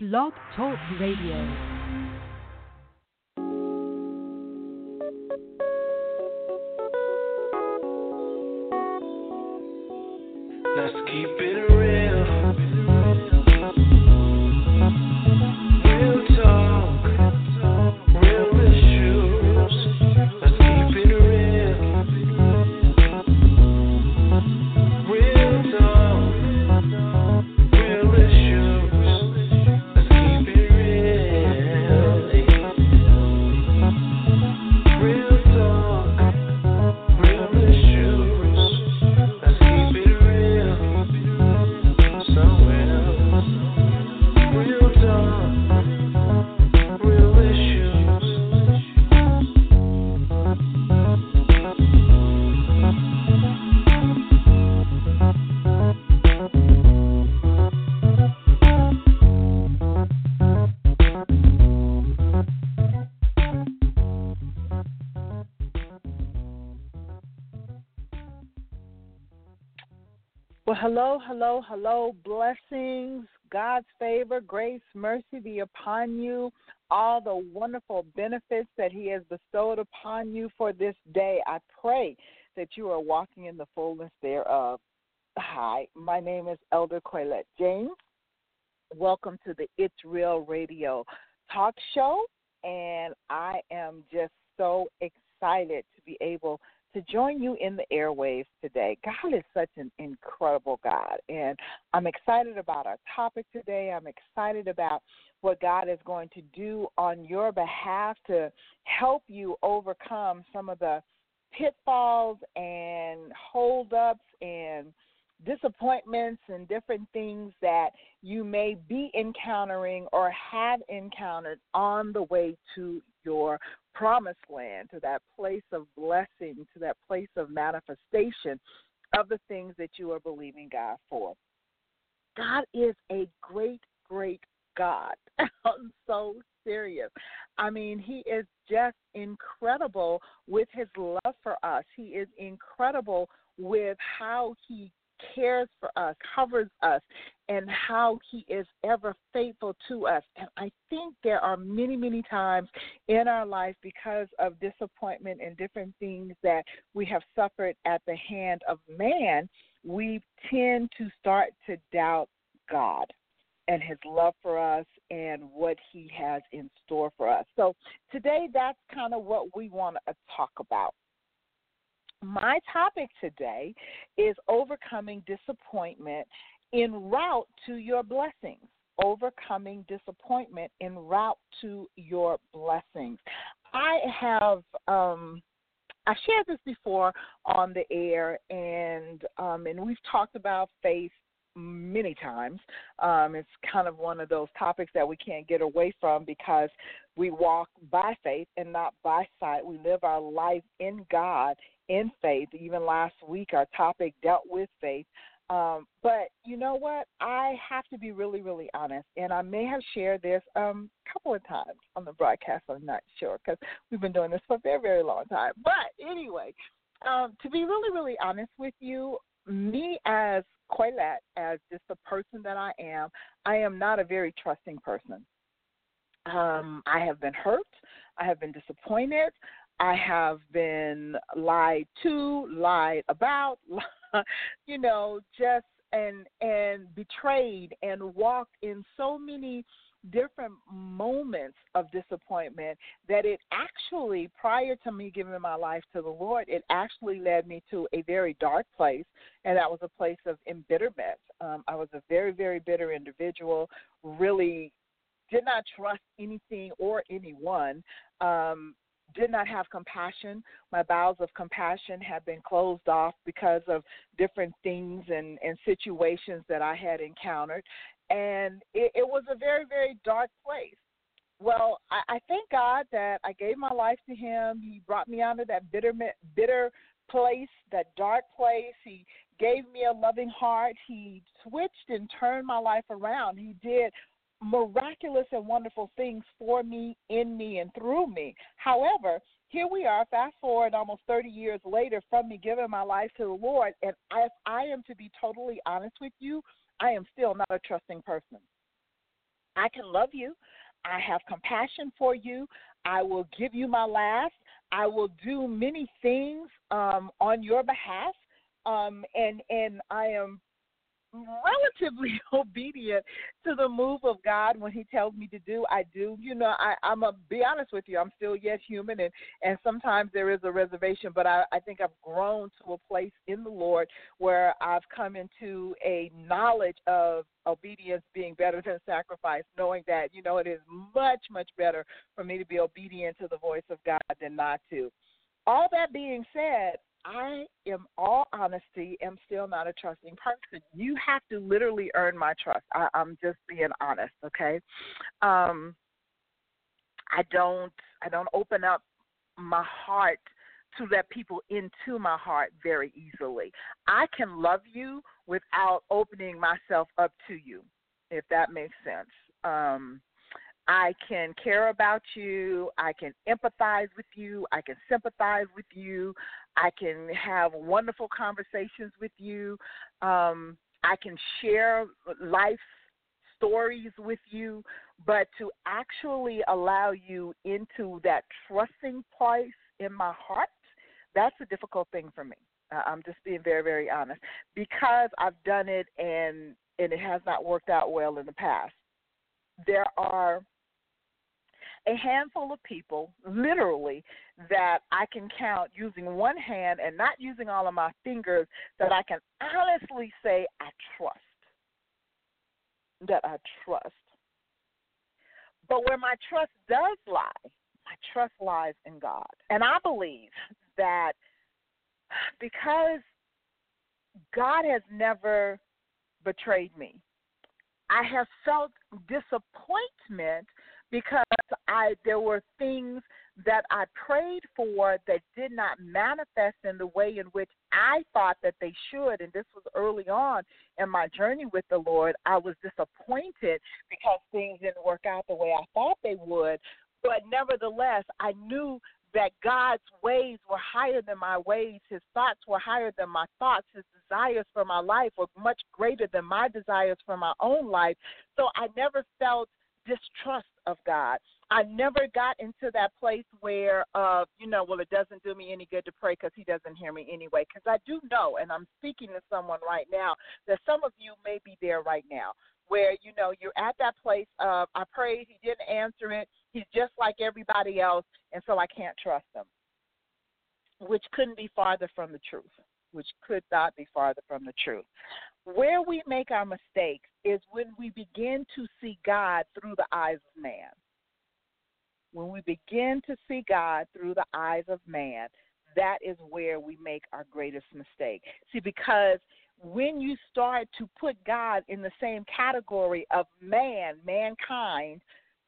Blog Talk Radio. Hello, hello, hello. Blessings, God's favor, grace, mercy be upon you. All the wonderful benefits that He has bestowed upon you for this day. I pray that you are walking in the fullness thereof. Hi, my name is Elder Coylette James. Welcome to the It's Real Radio talk show. And I am just so excited to be able to join you in the airwaves today. God is such an incredible God, and I'm excited about our topic today. I'm excited about what God is going to do on your behalf to help you overcome some of the pitfalls and holdups and disappointments and different things that you may be encountering or have encountered on the way to your promised land, to that place of blessing, to that place of manifestation of the things that you are believing God for. God is a great, great God. I'm so serious. I mean, He is just incredible with His love for us. He is incredible with how He cares for us, covers us, and how He is ever faithful to us. And I think there are many, many times in our life because of disappointment and different things that we have suffered at the hand of man, we tend to start to doubt God and his love for us and what he has in store for us. So today that's kind of what we want to talk about. My topic today is overcoming disappointment en route to your blessings. Overcoming disappointment en route to your blessings. I have um, I shared this before on the air, and um, and we've talked about faith many times. Um, it's kind of one of those topics that we can't get away from because we walk by faith and not by sight. We live our life in God in faith. Even last week, our topic dealt with faith. Um, but you know what? I have to be really, really honest, and I may have shared this um, a couple of times on the broadcast. I'm not sure because we've been doing this for a very, very long time. But anyway, um, to be really, really honest with you, me as Coylette, as just the person that I am, I am not a very trusting person. Um, I have been hurt. I have been disappointed. I have been lied to, lied about, you know, just and and betrayed and walked in so many different moments of disappointment that it actually prior to me giving my life to the Lord, it actually led me to a very dark place and that was a place of embitterment. Um, I was a very, very bitter individual, really did not trust anything or anyone. Um, did not have compassion. My bowels of compassion had been closed off because of different things and, and situations that I had encountered. And it, it was a very, very dark place. Well, I, I thank God that I gave my life to Him. He brought me out of that bitter, bitter place, that dark place. He gave me a loving heart. He switched and turned my life around. He did miraculous and wonderful things for me, in me, and through me. However, here we are, fast forward almost 30 years later from me giving my life to the Lord, and if I am to be totally honest with you, I am still not a trusting person. I can love you. I have compassion for you. I will give you my last. I will do many things um, on your behalf, um, and and I am relatively obedient to the move of God when He tells me to do. I do. You know, I, I'm a be honest with you. I'm still yet human, and and sometimes there is a reservation. But I, I think I've grown to a place in the Lord where I've come into a knowledge of obedience being better than sacrifice, knowing that you know it is much much better for me to be obedient to the voice of God than not to. All that being said, I am all honesty am still not a trusting person. You have to literally earn my trust. I, I'm just being honest, okay? Um I don't I don't open up my heart to let people into my heart very easily. I can love you without opening myself up to you, if that makes sense. Um I can care about you. I can empathize with you. I can sympathize with you. I can have wonderful conversations with you. Um, I can share life stories with you, but to actually allow you into that trusting place in my heart, that's a difficult thing for me. Uh, I'm just being very, very honest because I've done it and and it has not worked out well in the past. There are a handful of people, literally, that I can count using one hand and not using all of my fingers that I can honestly say I trust. That I trust. But where my trust does lie, my trust lies in God. And I believe that because God has never betrayed me, I have felt disappointment because I there were things that I prayed for that did not manifest in the way in which I thought that they should. And this was early on in my journey with the Lord. I was disappointed because things didn't work out the way I thought they would. But nevertheless, I knew that God's ways were higher than my ways. His thoughts were higher than my thoughts. His desires for my life were much greater than my desires for my own life. So I never felt distrust of God. I never got into that place where, uh, you know, well, it doesn't do me any good to pray because He doesn't hear me anyway. Because I do know, and I'm speaking to someone right now, that some of you may be there right now, where you know you're at that place of I prayed, He didn't answer it. He's just like everybody else, and so I can't trust Him, which couldn't be farther from the truth. Which could not be farther from the truth. Where we make our mistakes is when we begin to see God through the eyes of man. When we begin to see God through the eyes of man, that is where we make our greatest mistake. See, because when you start to put God in the same category of man, mankind,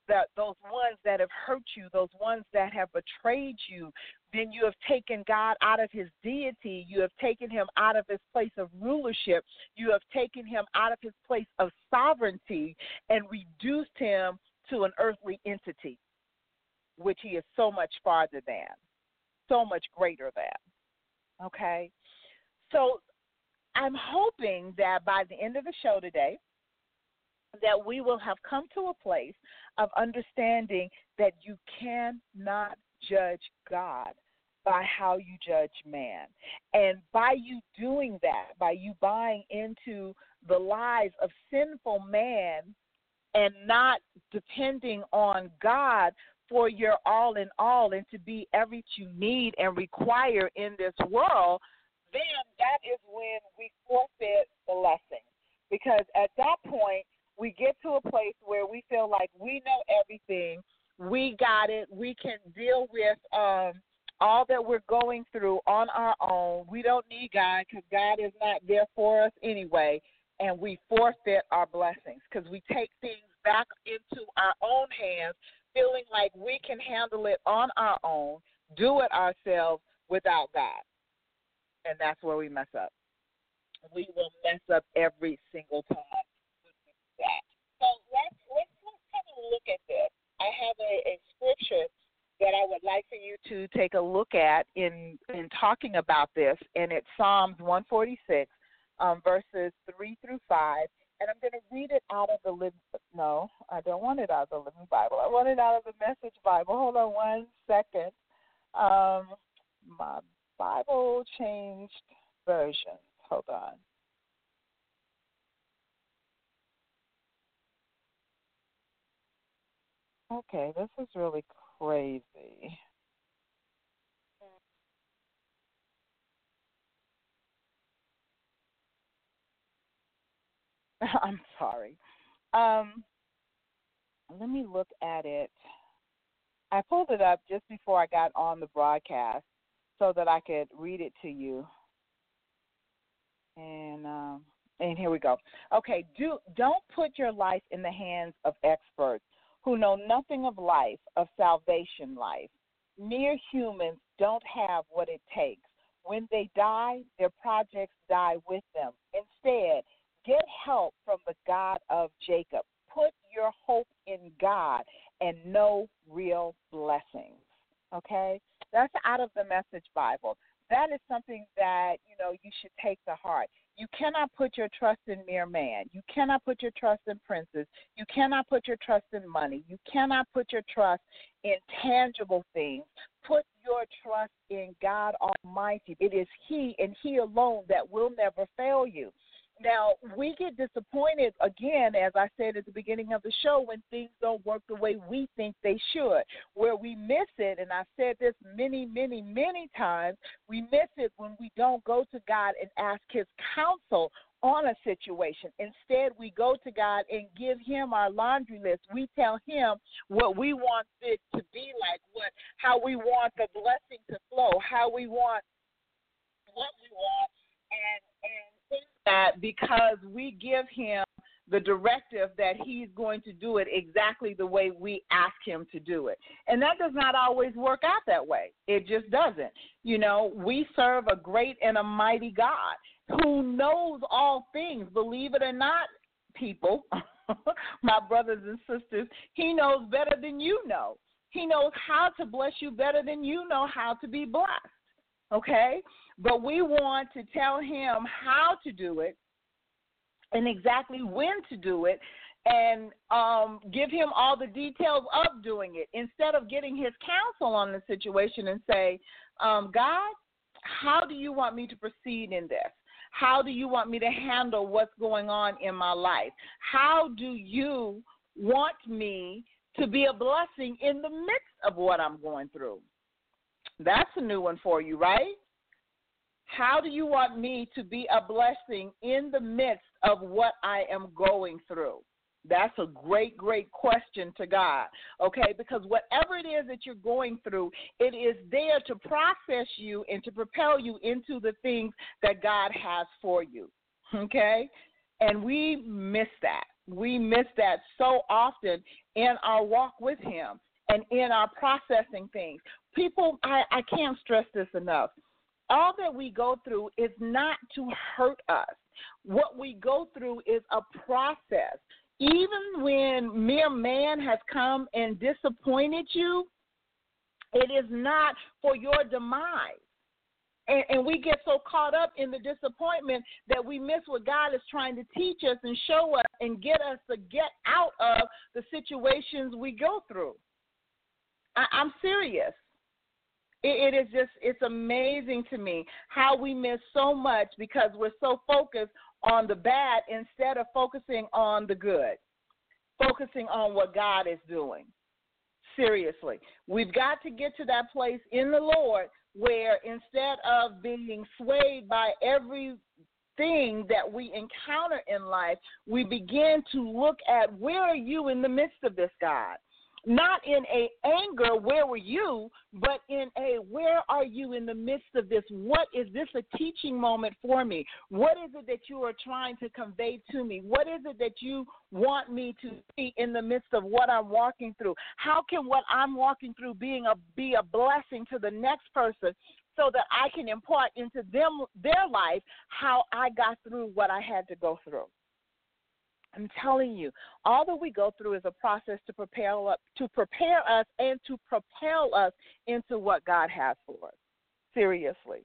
that those ones that have hurt you, those ones that have betrayed you, then you have taken God out of his deity. You have taken him out of his place of rulership. You have taken him out of his place of sovereignty and reduced him to an earthly entity, which he is so much farther than, so much greater than. Okay? So I'm hoping that by the end of the show today, that we will have come to a place of understanding that you cannot judge God by how you judge man. And by you doing that, by you buying into the lies of sinful man and not depending on God for your all in all and to be everything you need and require in this world, then that is when we forfeit the blessing. Because at that point, we get to a place where we feel like we know everything, we got it, we can deal with um, all that we're going through on our own. We don't need God because God is not there for us anyway, and we forfeit our blessings because we take things back into our own hands, feeling like we can handle it on our own, do it ourselves without God. And that's where we mess up. We will mess up every single time. So let's let's, let's take a look at this. I have a, a scripture that I would like for you to take a look at in in talking about this, and it's Psalms 146, um, verses three through five, and I'm going to read it out of the no, I don't want it out of the Living Bible. I want it out of the Message Bible. Hold on one second. Um, my Bible changed versions. Hold on. Okay, this is really crazy. I'm sorry. Um, let me look at it. I pulled it up just before I got on the broadcast so that I could read it to you. And um, and here we go. Okay, do don't put your life in the hands of experts who know nothing of life, of salvation life. Mere humans don't have what it takes. When they die, their projects die with them. Instead, get help from the God of Jacob. Put your hope in God and know real blessings. Okay? That's out of the Message Bible. That is something that, you know, you should take to heart. You cannot put your trust in mere man. You cannot put your trust in princes. You cannot put your trust in money. You cannot put your trust in tangible things. Put your trust in God Almighty. It is He and He alone that will never fail you. Now, we get disappointed again, as I said at the beginning of the show, when things don't work the way we think they should. Where we miss it, and I've said this many, many, many times, we miss it when we don't go to God and ask His counsel on a situation. Instead, we go to God and give Him our laundry list. We tell Him what we want it to be like, what how we want the blessing to flow, how we want what we want, and and that because we give him the directive that he's going to do it exactly the way we ask him to do it. And that does not always work out that way. It just doesn't. You know, we serve a great and a mighty God who knows all things, believe it or not, people, my brothers and sisters, he knows better than you know. He knows how to bless you better than you know how to be blessed. Okay? But we want to tell him how to do it and exactly when to do it and um, give him all the details of doing it instead of getting his counsel on the situation and say, um, God, how do you want me to proceed in this? How do you want me to handle what's going on in my life? How do you want me to be a blessing in the midst of what I'm going through? That's a new one for you, right? How do you want me to be a blessing in the midst of what I am going through? That's a great, great question to God. Okay, because whatever it is that you're going through, it is there to process you and to propel you into the things that God has for you. Okay? And we miss that. We miss that so often in our walk with Him and in our processing things. People, I, I can't stress this enough all that we go through is not to hurt us. What we go through is a process. Even when mere man has come and disappointed you, it is not for your demise. And, and, we get so caught up in the disappointment that we miss what God is trying to teach us and show us and get us to get out of the situations we go through. I, I'm serious it, it is just it's amazing to me how we miss so much because we're so focused on the bad instead of focusing on the good focusing on what god is doing seriously we've got to get to that place in the lord where instead of being swayed by every thing that we encounter in life, we begin to look at where are you in the midst of this, God? Not in a anger where were you but in a where are you in the midst of this? What is this a teaching moment for me? What is it that you are trying to convey to me? What is it that you want me to see in the midst of what i'm walking through? How can what i'm walking through being a be a blessing to the next person so that i can impart into them their life how i got through what i had to go through I'm telling you, all that we go through is a process to prepare up to prepare us and to propel us into what God has for us. Seriously.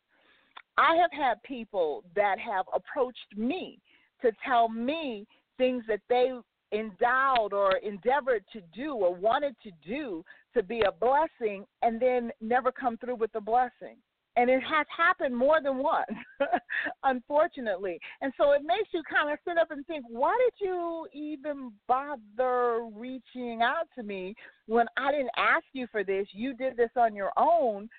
I have had people that have approached me to tell me things that they endowed or endeavored to do or wanted to do to be a blessing and then never come through with the blessing. And it has happened more than once, unfortunately. And so it makes you kind of sit up and think, why did you even bother reaching out to me when I didn't ask you for this? You did this on your own,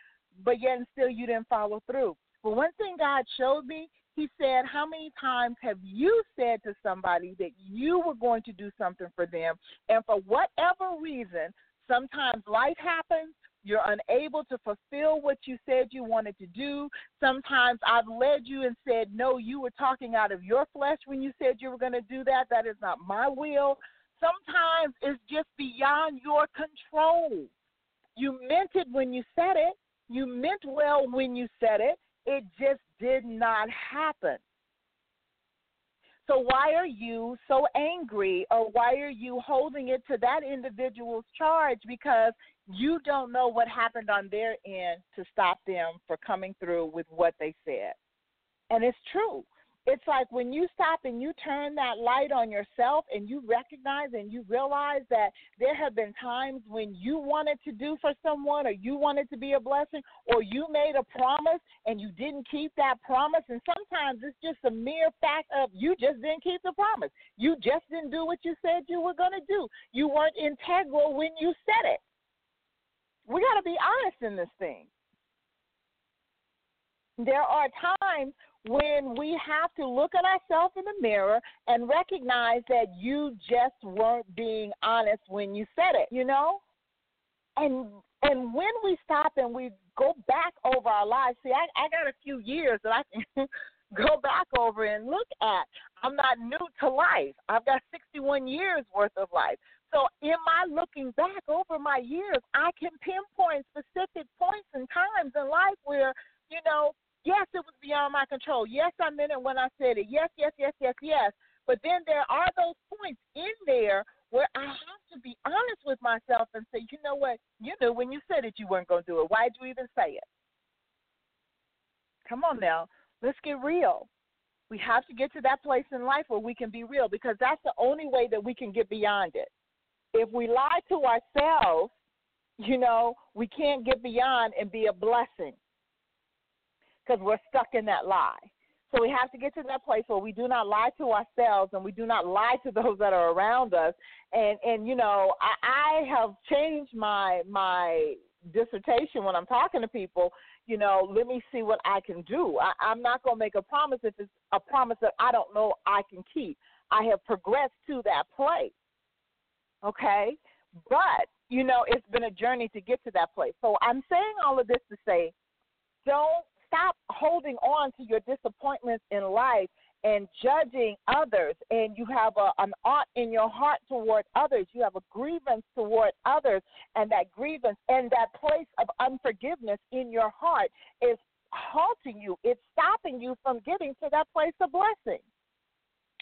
but yet and still you didn't follow through. But one thing God showed me, He said, How many times have you said to somebody that you were going to do something for them? And for whatever reason, sometimes life happens, you're unable to fulfill what you said you wanted to do. Sometimes I've led you and said, No, you were talking out of your flesh when you said you were going to do that. That is not my will. Sometimes it's just beyond your control. You meant it when you said it, you meant well when you said it. It just did not happen. So, why are you so angry or why are you holding it to that individual's charge? Because you don't know what happened on their end to stop them for coming through with what they said. And it's true. It's like when you stop and you turn that light on yourself and you recognize and you realize that there have been times when you wanted to do for someone or you wanted to be a blessing or you made a promise and you didn't keep that promise. And sometimes it's just a mere fact of you just didn't keep the promise. You just didn't do what you said you were going to do. You weren't integral when you said it. We got to be honest in this thing. There are times when we have to look at ourselves in the mirror and recognize that you just weren't being honest when you said it, you know? And and when we stop and we go back over our lives, see, I, I got a few years that I can go back over and look at. I'm not new to life. I've got 61 years worth of life. So, in my looking back over my years, I can pinpoint specific points and times in life where, you know, yes, it was beyond my control. Yes, I meant it when I said it. Yes, yes, yes, yes, yes. But then there are those points in there where I have to be honest with myself and say, you know what? You knew when you said it you weren't going to do it. Why'd you even say it? Come on now. Let's get real. We have to get to that place in life where we can be real because that's the only way that we can get beyond it. If we lie to ourselves, you know, we can't get beyond and be a blessing because we're stuck in that lie. So we have to get to that place where we do not lie to ourselves and we do not lie to those that are around us. And and you know, I, I have changed my my dissertation when I'm talking to people. You know, let me see what I can do. I, I'm not going to make a promise if it's a promise that I don't know I can keep. I have progressed to that place. Okay, but you know, it's been a journey to get to that place. So I'm saying all of this to say, don't stop holding on to your disappointments in life and judging others. And you have a, an ought in your heart toward others. You have a grievance toward others. And that grievance and that place of unforgiveness in your heart is halting you. It's stopping you from getting to that place of blessing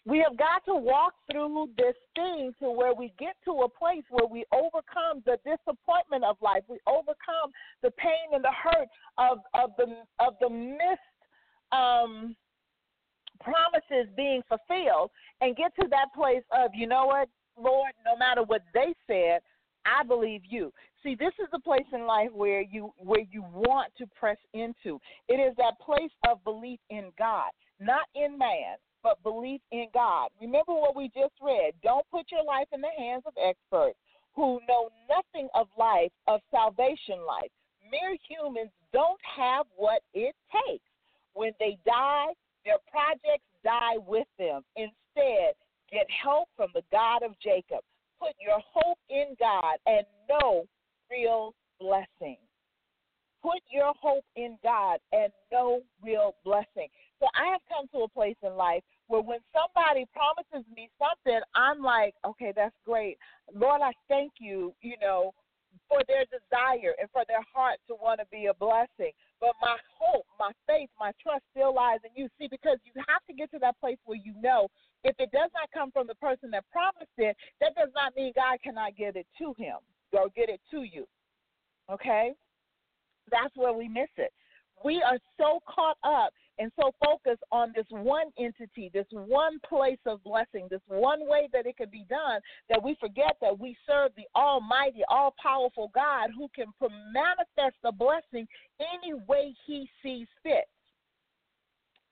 we have got to walk through this thing to where we get to a place where we overcome the disappointment of life. We overcome the pain and the hurt of, of the of the missed um, promises being fulfilled, and get to that place of you know what, Lord, no matter what they said, I believe you. See, this is the place in life where you where you want to press into. It is that place of belief in God, not in man but belief in God. Remember what we just read. Don't put your life in the hands of experts who know nothing of life, of salvation life. Mere humans don't have what it takes. When they die, their projects die with them. Instead, get help from the God of Jacob. Put your hope in God and know real blessing. Put your hope in God and know real blessing. So I have come to a place in life where when somebody promises me something, I'm like, okay, that's great. Lord, I thank you, you know, for their desire and for their heart to want to be a blessing. But my hope, my faith, my trust still lies in you. See, because you have to get to that place where you know if it does not come from the person that promised it, that does not mean God cannot get it to him or get it to you. Okay? That's where we miss it. We are so caught up and so focused on this one entity, this one place of blessing, this one way that it can be done, that we forget that we serve the Almighty, all powerful God who can manifest the blessing any way He sees fit.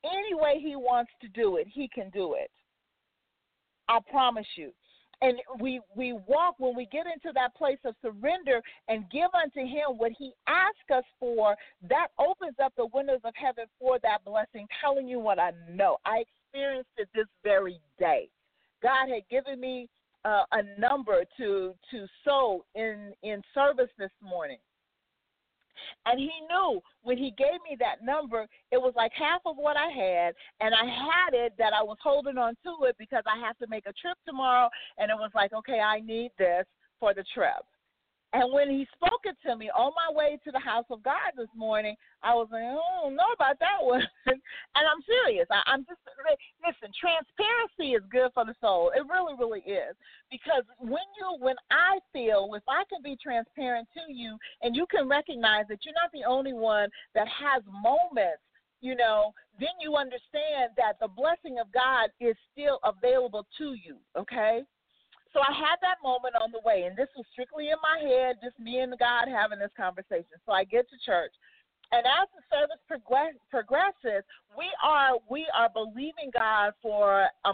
Any way He wants to do it, He can do it. I promise you and we we walk when we get into that place of surrender and give unto him what he asks us for that opens up the windows of heaven for that blessing telling you what i know. I experienced it this very day. God had given me uh, a number to to sow in in service this morning and he knew when he gave me that number, it was like half of what I had, and I had it that I was holding on to it because I have to make a trip tomorrow, and it was like, okay, I need this for the trip. And when he spoke it to me on my way to the house of God this morning, I was like, oh, I don't know about that one. and I'm serious. I, I'm just, listen, transparency is good for the soul. It really, really is. Because when you, when I feel, if I can be transparent to you and you can recognize that you're not the only one that has moments you know, then you understand that the blessing of God is still available to you, okay? So I had that moment on the way, and this was strictly in my head, just me and God having this conversation. So I get to church, and as the service progress, progresses, we are we are believing God for a,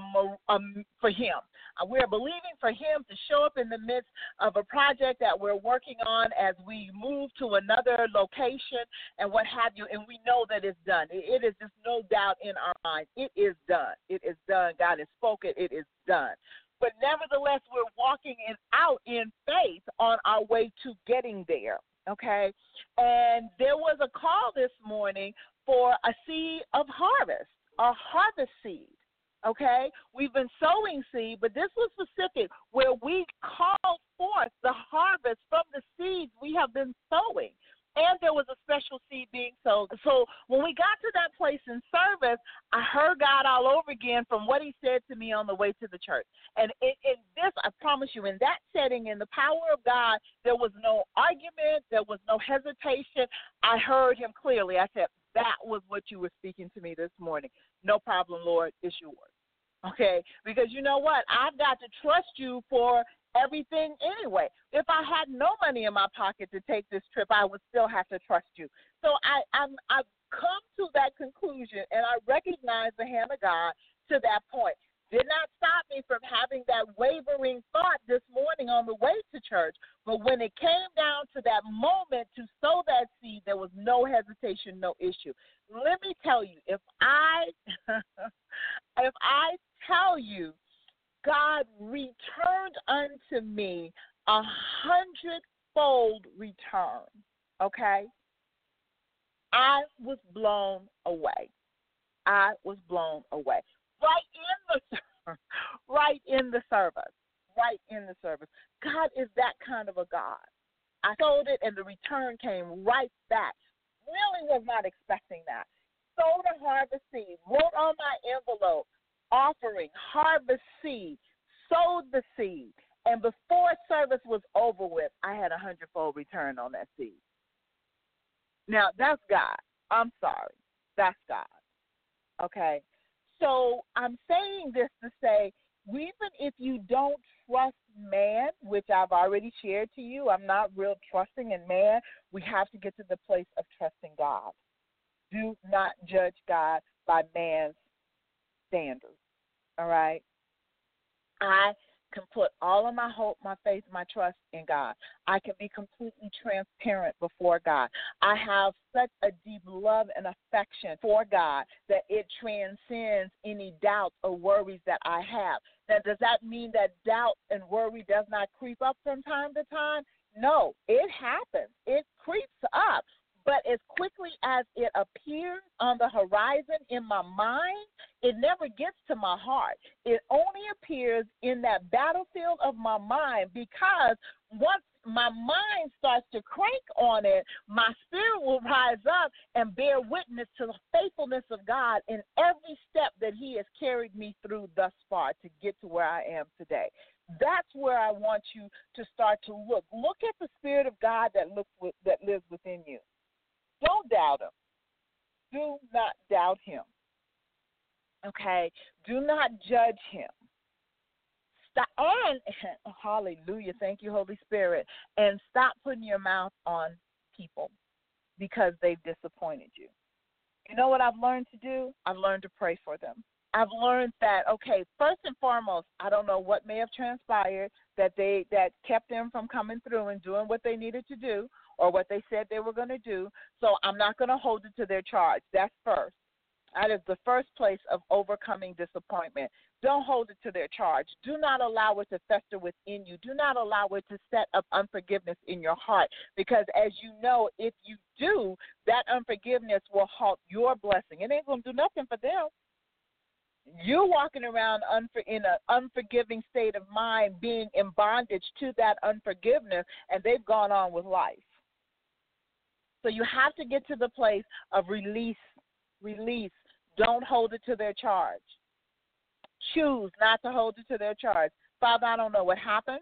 for Him. Uh, we are believing for Him to show up in the midst of a project that we're working on as we move to another location and what have you. And we know that it's done. it, is just no doubt in our minds. It is done. It is done. God has spoken. It is done but nevertheless, we're walking in, out in faith on our way to getting there. Okay, and there was a call this morning for a seed of harvest, a harvest seed. Okay, we've been sowing seed, but this was specific where we call forth the harvest from the seeds we have been sowing and there was a special seed being sold. So when we got to that place in service, I heard God all over again from what He said to me on the way to the church. And in, in this, I promise you, in that setting, in the power of God, there was no argument, there was no hesitation. I heard Him clearly. I said, That was what you were speaking to me this morning. No problem, Lord, it's yours. Okay, because you know what? I've got to trust you for everything anyway. If I had no money in my pocket to take this trip, I would still have to trust you. So I, I'm, I've come to that conclusion, and I recognize the hand of God to that point. Did not stop me from having that wavering thought this morning on the way to church. But when it came down to that moment to sow that seed, there was no hesitation, no issue. Let me tell you, if I if I tell you God returned unto me a hundredfold return. Okay? I was blown away. I was blown away. Right in the right in the service. Right in the service. God is that kind of a God. I sold it and the return came right back. Really was not expecting that. Sold a harvest seed, wrote on my envelope, offering, harvest seed, sowed the seed, and before service was over with, I had a hundredfold return on that seed. Now that's God. I'm sorry. That's God. Okay. So I'm saying this to say, even if you don't trust man, which I've already shared to you, I'm not real trusting in man. We have to get to the place of trusting God. Do not judge God by man's standards. All right? I can put all of my hope, my faith, my trust in God. I can be completely transparent before God. I have such a deep love and affection for God that it transcends any doubts or worries that I have. Now, does that mean that doubt and worry does not creep up from time to time? No, it happens. It creeps up. But as quickly as it appears on the horizon in my mind, it never gets to my heart. It only appears in that battlefield of my mind because once my mind starts to crank on it, my spirit will rise up and bear witness to the faithfulness of God in every step that He has carried me through thus far to get to where I am today. That's where I want you to start to look. Look at the Spirit of God that looks with, that lives within you. Don't doubt him. do not doubt him. Okay? Do not judge him. Stop and oh, hallelujah, thank you, Holy Spirit. And stop putting your mouth on people because they've disappointed you. You know what I've learned to do? I've learned to pray for them. I've learned that okay, first and foremost, I don't know what may have transpired that they that kept them from coming through and doing what they needed to do or what they said they were going to do. So I'm not going to hold it to their charge. That's first. That is the first place of overcoming disappointment. Don't hold it to their charge. Do not allow it to fester within you. Do not allow it to set up unforgiveness in your heart. Because as you know, if you do, that unforgiveness will halt your blessing. It ain't going to do nothing for them. You're walking around unfor- in an unforgiving state of mind, being in bondage to that unforgiveness, and they've gone on with life. So you have to get to the place of release, release. Don't hold it to their charge. Choose not to hold it to their charge. Father, I don't know what happened.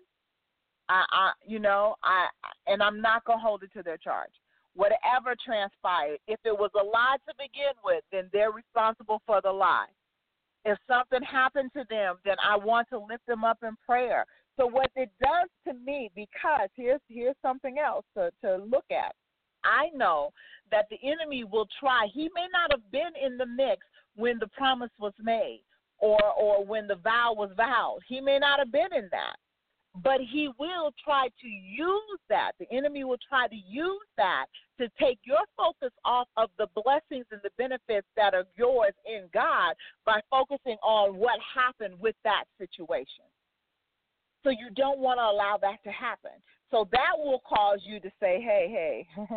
I, I you know, I and I'm not gonna hold it to their charge. Whatever transpired, if it was a lie to begin with, then they're responsible for the lie. If something happened to them, then I want to lift them up in prayer. So what it does to me, because here's here's something else to, to look at. I know that the enemy will try. He may not have been in the mix when the promise was made or or when the vow was vowed. He may not have been in that. But he will try to use that. The enemy will try to use that to take your focus off of the blessings and the benefits that are yours in God by focusing on what happened with that situation. So you don't want to allow that to happen. So that will cause you to say, hey, hey,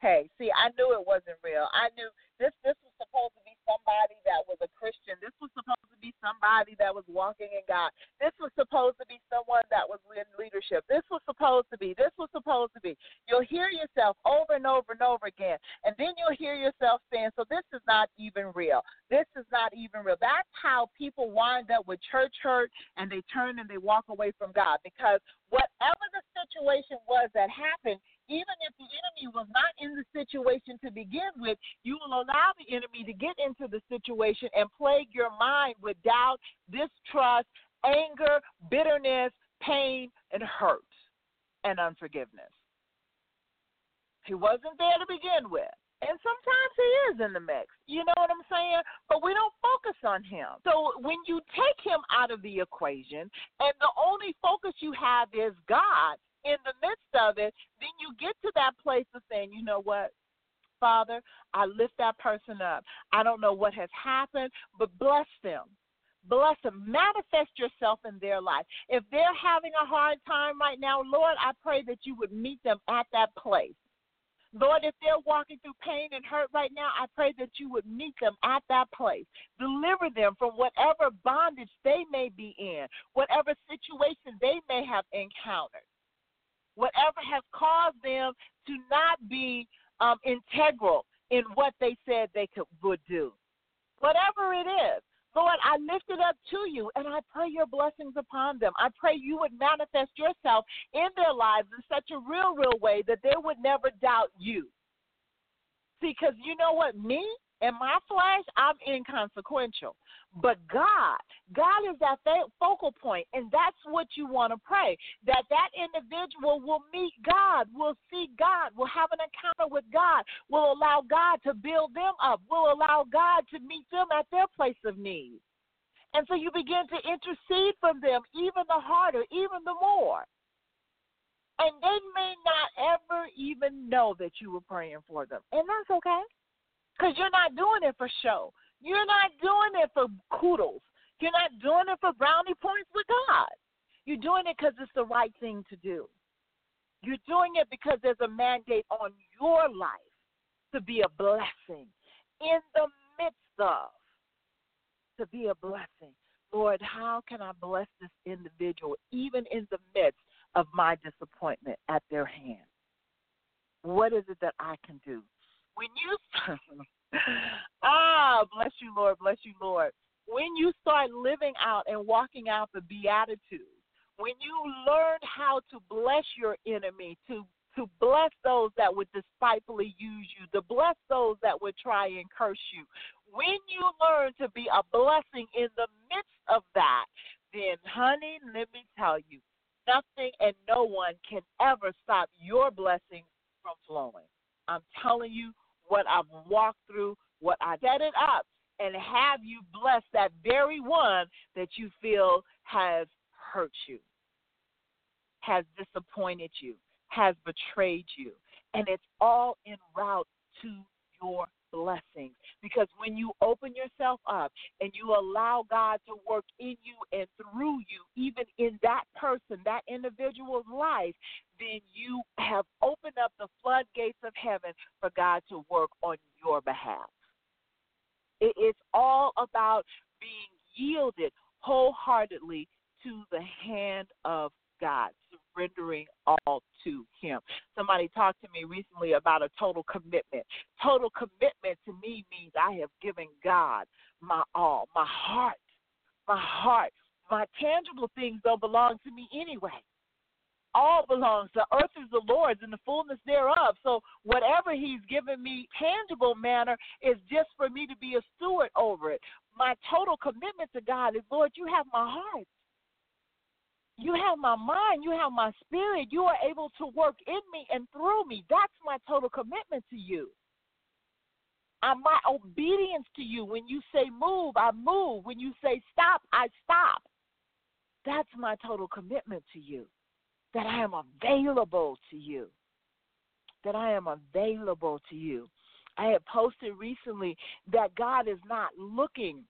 hey, see, I knew it wasn't real. I knew this this was supposed to be somebody that was a Christian. This was supposed to be somebody that was walking in God. This was supposed to be someone that was in leadership. This was supposed to be. This was supposed to be. You'll hear yourself over and over and over again. And then you'll hear yourself saying, So this is not even real. This is not even real. That's how people wind up with church hurt and they turn and they walk away from God because whatever the situation was that happened, even if the enemy was not in the situation to begin with, you will allow the enemy to get into the situation and plague your mind with doubt, distrust, anger, bitterness, pain, and hurt and unforgiveness. He wasn't there to begin with. And sometimes he is in the mix. You know what I'm saying? But we don't focus on him. So when you take him out of the equation and the only focus you have is God in the midst of it, then you get to that place of saying, you know what? Father, I lift that person up. I don't know what has happened, but bless them. Bless them. Manifest yourself in their life. If they're having a hard time right now, Lord, I pray that you would meet them at that place. Lord, if they're walking through pain and hurt right now, I pray that you would meet them at that place. Deliver them from whatever bondage they may be in, whatever situation they may have encountered, whatever has caused them to not be um, integral in what they said they could would do. Whatever it is, Lord, I lift it up to you and I pray your blessings upon them. I pray you would manifest yourself in their lives in such a real, real way that they would never doubt you. See, because you know what? Me and my flesh, I'm inconsequential. But God, God is that focal point, and that's what you want to pray. That that individual will meet God, will see God, will have an encounter with God, will allow God to build them up, will allow God to meet them at their place of need. And so you begin to intercede for them even the harder, even the more. And they may not ever even know that you were praying for them. And that's okay. Because you're not doing it for show. You're not doing it for kudos. You're not doing it for brownie points with God. You're doing it because it's the right thing to do. You're doing it because there's a mandate on your life to be a blessing in the midst of, to be a blessing. Lord, how can I bless this individual even in the midst of my disappointment at their hand? What is it that I can do? When you ah, bless you, Lord, bless you, Lord. When you start living out and walking out the Beatitudes, when you learn how to bless your enemy, to to bless those that would despitefully use you, to bless those that would try and curse you. When you learn to be a blessing in the midst of that, then, honey, let me tell you, nothing and no one can ever stop your blessings from flowing. I'm telling you what I've walked through, what I set it up, and have you bless that very one that you feel has hurt you, has disappointed you, has betrayed you. And it's all en route to your blessings. Because when you open yourself up and you allow God to work in you and through you, even in that person, that individual's life, then you have opened up the floodgates of heaven for God to work on your behalf. It is all about being yielded wholeheartedly to the hand of God, surrendering all to Him. Somebody talked to me recently about a total commitment. Total commitment to me means I have given God my all, my heart, my heart. My tangible things don't belong to me anyway all belongs. The earth is the Lord's and the fullness thereof. So whatever He's given me tangible manner is just for me to be a steward over it. My total commitment to God is, Lord, you have my heart. You have my mind. You have my spirit. You are able to work in me and through me. That's my total commitment to you. And my obedience to you. When you say move, I move. When you say stop, I stop. That's my total commitment to you that I am available to you. That I am available to you. I had posted recently that God is not looking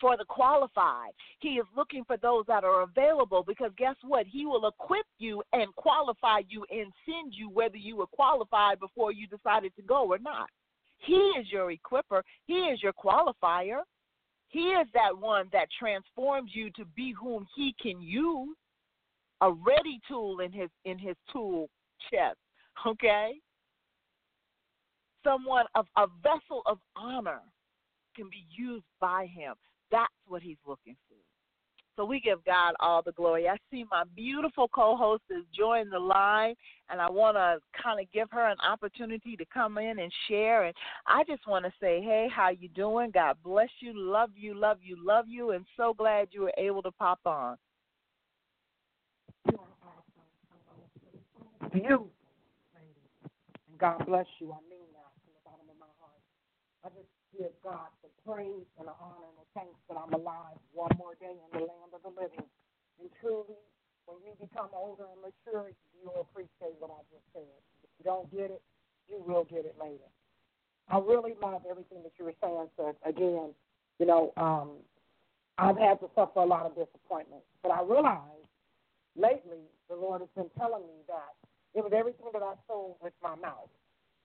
for the qualified. He is looking for those that are available because guess what? He will equip you and qualify you and send you whether you were qualified before you decided to go or not. He is your equiper, He is your qualifier. He is that one that transforms you to be whom He can use a ready tool in his in his tool chest. Okay? Someone of a vessel of honor can be used by him. That's what he's looking for. So we give God all the glory. I see my beautiful co-host is joining the line, and I want to kind of give her an opportunity to come in and share. And I just want to say, hey, how you doing? God bless you, love you, love you, love you, and so glad you were able to pop on. beautiful God bless you. I mean that from the bottom of my heart. I just give God praise and the honor and the thanks that I'm alive one more day in the land of the living. And truly, when you become older and mature, you'll appreciate what I just said. If you don't get it, you will get it later. I really love everything that you were saying, sis. Again, you know, um, I've had to suffer a lot of disappointment, but I realize lately the Lord has been telling me that it was everything that I sold with my mouth.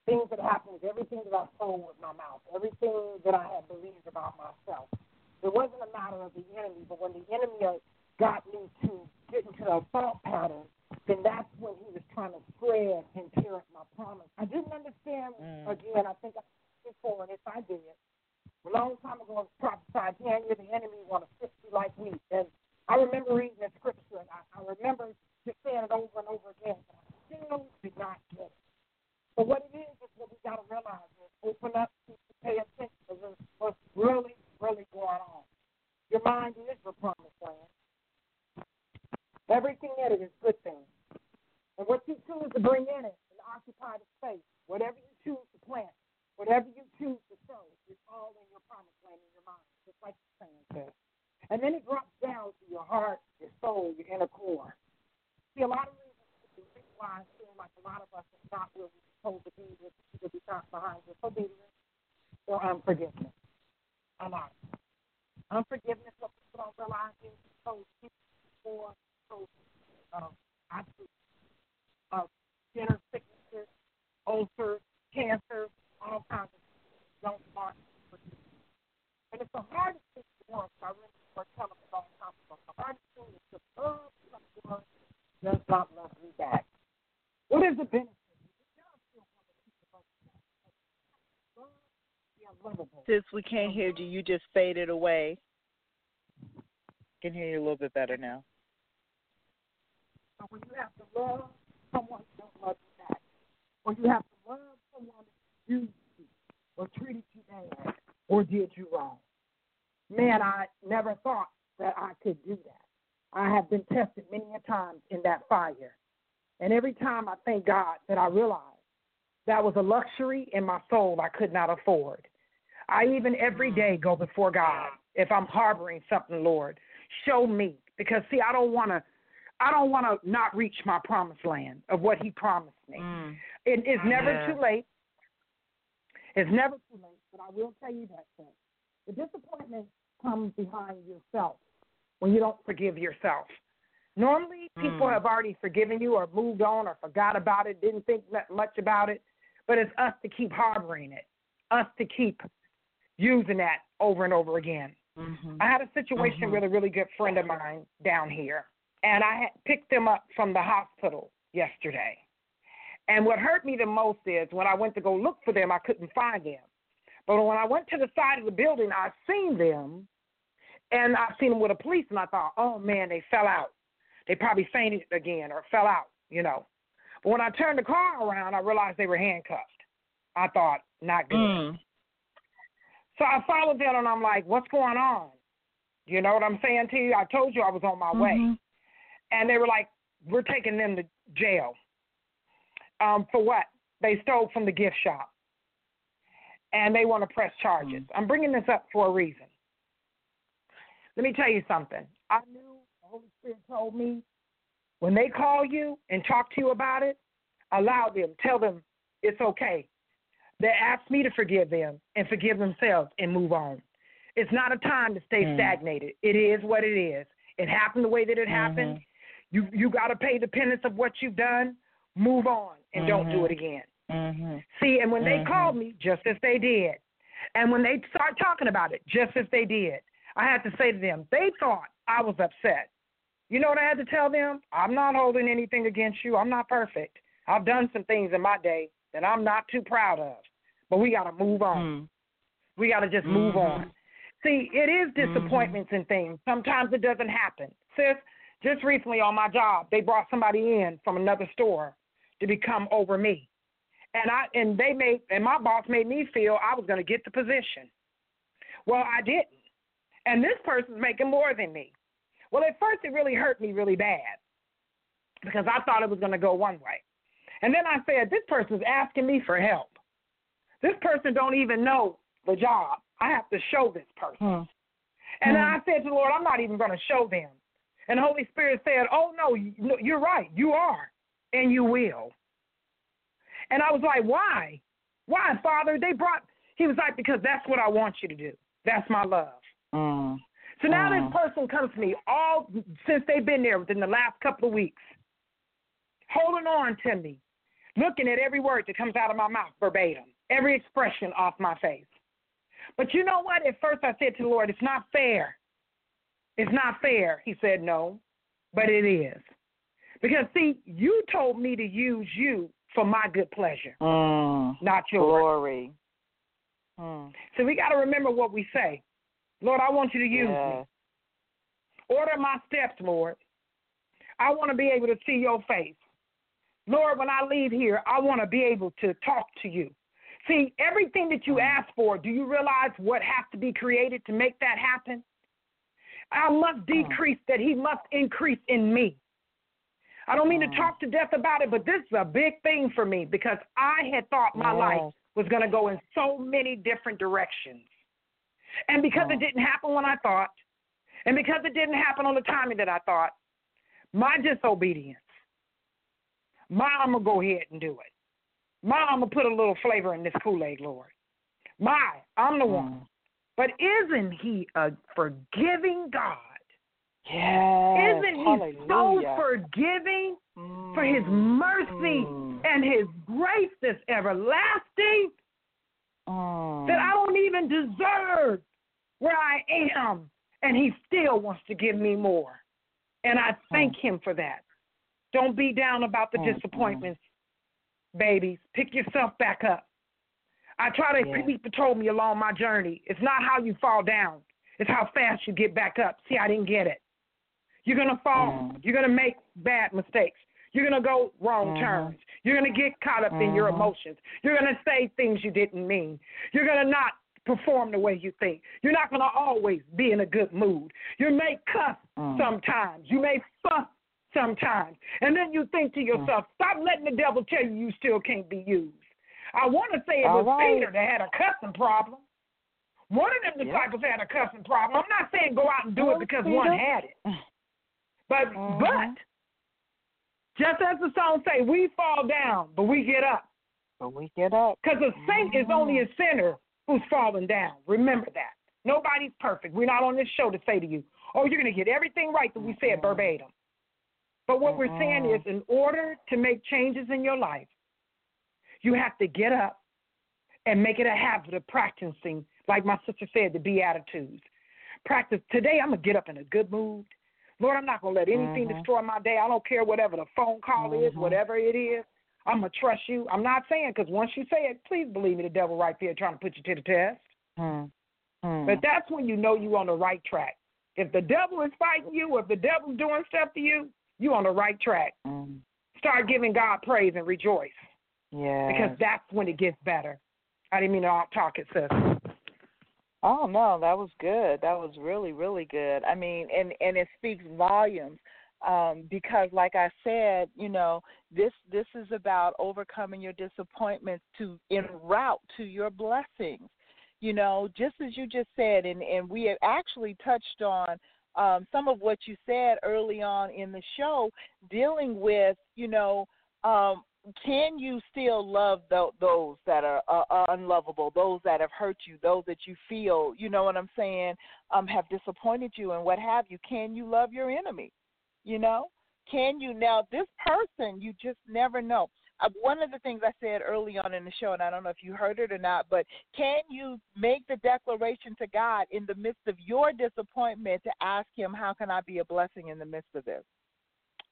Things that happened, everything that I sold with my mouth, everything that I had believed about myself. It wasn't a matter of the enemy, but when the enemy got me to get into a thought pattern, then that's when he was trying to spread and tear up my promise. I didn't understand, Mm. again, I think I said before, and if I did, a long time ago, I was prophesied, Tanya, the enemy want to sift you like wheat. And I remember reading the scripture, and I, I remember just saying it over and over again. But I still did not get it. But what it is is what we got to realize is open up to pay attention to what's really, really going on. Your mind is your promised land. Everything in it is good things. And what you choose to bring in it and occupy the space, whatever you choose to plant, whatever you choose to sow, it's all in your promised land in your mind, just like the saying says. And then it drops down to your heart, your soul, your inner core. See, a lot of reasons why I feel like a lot of us are not we're supposed to be is because we got behind disobedience or unforgiveness. I'm honest. Unforgiveness, what people don't realize is so for so um, actually uh, dinner sicknesses, ulcers, cancer, all kinds of things don't mark And it's the hardest thing to work. I really were telling me all the time. The hardest thing is to love someone does not love me back. What is the benefit? Unlovable. Sis, we can't hear you. You just faded away. Can hear you a little bit better now. So when you have to love someone, you don't love you back. or you have to love someone that used you or treated you bad or did you wrong. Man, I never thought that I could do that. I have been tested many a times in that fire. And every time I thank God that I realized that was a luxury in my soul I could not afford. I even every day go before God if I'm harboring something, Lord, show me because see I don't want to I don't want to not reach my promised land of what he promised me. Mm. It is never Yeah. too late. It's never too late, but I will tell you that thing. The disappointment comes behind yourself when you don't forgive yourself. Normally, people Mm. have already forgiven you or moved on or forgot about it, didn't think much about it, but it's us to keep harboring it, us to keep using that over and over again. Mhm. I had a situation Mhm. with a really good friend of mine down here, and I had picked them up from the hospital yesterday. And what hurt me the most is when I went to go look for them, I couldn't find them. But when I went to the side of the building, I seen them, and I seen them with a police, and I thought, oh man, they fell out. They probably fainted again or fell out, you know. But when I turned the car around, I realized they were handcuffed. I thought, not good. Mm. So I followed them and I'm like, what's going on? You know what I'm saying to you? I told you I was on my way. Mhm. And they were like, we're taking them to jail. Um, for what? They stole from the gift shop. And they want to press charges. I'm bringing this up for a reason. Let me tell you something. I knew the Holy Spirit told me when they call you and talk to you about it, allow them, tell them it's okay. They ask me to forgive them and forgive themselves and move on. It's not a time to stay Mm. stagnated. It is what it is. It happened the way that it Mm-hmm. happened. You you got to pay the penance of what you've done. Move on and don't do it again. Mhm. See, and when they Mhm. called me, just as they did, and when they start talking about it, just as they did, I had to say to them, they thought I was upset. You know what I had to tell them? I'm not holding anything against you. I'm not perfect. I've done some things in my day that I'm not too proud of, but we got to move on. Mm. We got to just move Mhm. on. See, it is disappointments and things. Sometimes it doesn't happen. Sis, just recently on my job, they brought somebody in from another store to become over me. And I and they made and my boss made me feel I was going to get the position. Well, I didn't. And this person's making more than me. Well, at first it really hurt me really bad because I thought it was going to go one way. And then I said, this person's asking me for help. This person don't even know the job. I have to show this person. Mm. And Hmm. I said to the Lord, I'm not even going to show them. And the Holy Spirit said, Oh, no, you- no, you're right. You are. And you will. And I was like, Why? Why, Father? They brought, he was like, Because that's what I want you to do. That's my love. Mm. So now this person comes to me all since they've been there within the last couple of weeks, holding on to me, looking at every word that comes out of my mouth verbatim, every expression off my face. But you know what? At first I said to the Lord, it's not fair. It's not fair. He said, no, but it is. Because, see, you told me to use you for my good pleasure, Mm. not yours. Glory. Mm. So we got to remember what we say. Lord, I want you to use me. Order my steps, Lord. I want to be able to see your face. Lord, when I leave here, I want to be able to talk to you. See, everything that you ask for, do you realize what has to be created to make that happen? I must decrease that he must increase in me. I don't mean to Mm. talk to death about it, but this is a big thing for me because I had thought my life was going to go in so many different directions. And because it Mm. didn't happen when I thought, and because it didn't happen on the timing that I thought, my disobedience, my I'm going to go ahead and do it. My I'm going to put a little flavor in this Kool Aid, Lord. My, I'm the one. Mm. But isn't he a forgiving God? Yes. Isn't he Hallelujah. so forgiving for his mercy Mm. and his grace that's everlasting Mm. that I don't even deserve where I am, and he still wants to give me more. And I thank him for that. Don't be down about the Mm, disappointments, babies. Pick yourself back up. I try to Yeah. people told me along my journey, it's not how you fall down, it's how fast you get back up. See, I didn't get it. You're gonna fall. Mm. You're gonna make bad mistakes. You're gonna go wrong Mhm. turns. You're going to get caught up in your Mhm. emotions. You're going to say things you didn't mean. You're going to not perform the way you think. You're not going to always be in a good mood. You may cuss Mm. sometimes. You may fuss sometimes. And then you think to mm. yourself, stop letting the devil tell you you still can't be used. I want to say it All was right. Peter that had a cussing problem. One of them Yeah. disciples had a cussing problem. I'm not saying go out and do it because Peter. one had it. But Mhm. but just as the song say, we fall down, but we get up. But we get up. Because a saint is only mm-hmm. a sinner who's fallen down. Remember that. Nobody's perfect. We're not on this show to say to you, oh, you're going to get everything right that we said mm-hmm. verbatim. But what we're saying is, in order to make changes in your life, you have to get up and make it a habit of practicing, like my sister said, the Beatitudes. Practice today, I'm going to get up in a good mood. Lord, I'm not going to let anything Mhm. destroy my day. I don't care whatever the phone call is, Mhm. whatever it is. I'm going to trust you. I'm not saying because once you say it, please believe me, the devil right there trying to put you to the test. But that's when you know you're on the right track. If the devil is fighting you, if the devil's doing stuff to you, you're on the right track. Mm. Start giving God praise and rejoice Yeah. because that's when it gets better. I didn't mean to out talk it, sis. Oh no, that was good. That was really, really good. I mean, and and it speaks volumes um, because, like I said, you know, this this is about overcoming your disappointments to en route to your blessings. You know, just as you just said, and and we have actually touched on um, some of what you said early on in the show, dealing with, you know, um, can you still love tho- those that are uh, unlovable, those that have hurt you, those that you feel, you know what I'm saying, um, have disappointed you and what have you? Can you love your enemy? You know, can you now? This person, you just never know. Uh, one of the things I said early on in the show, and I don't know if you heard it or not, but can you make the declaration to God in the midst of your disappointment to ask Him, "How can I be a blessing in the midst of this?"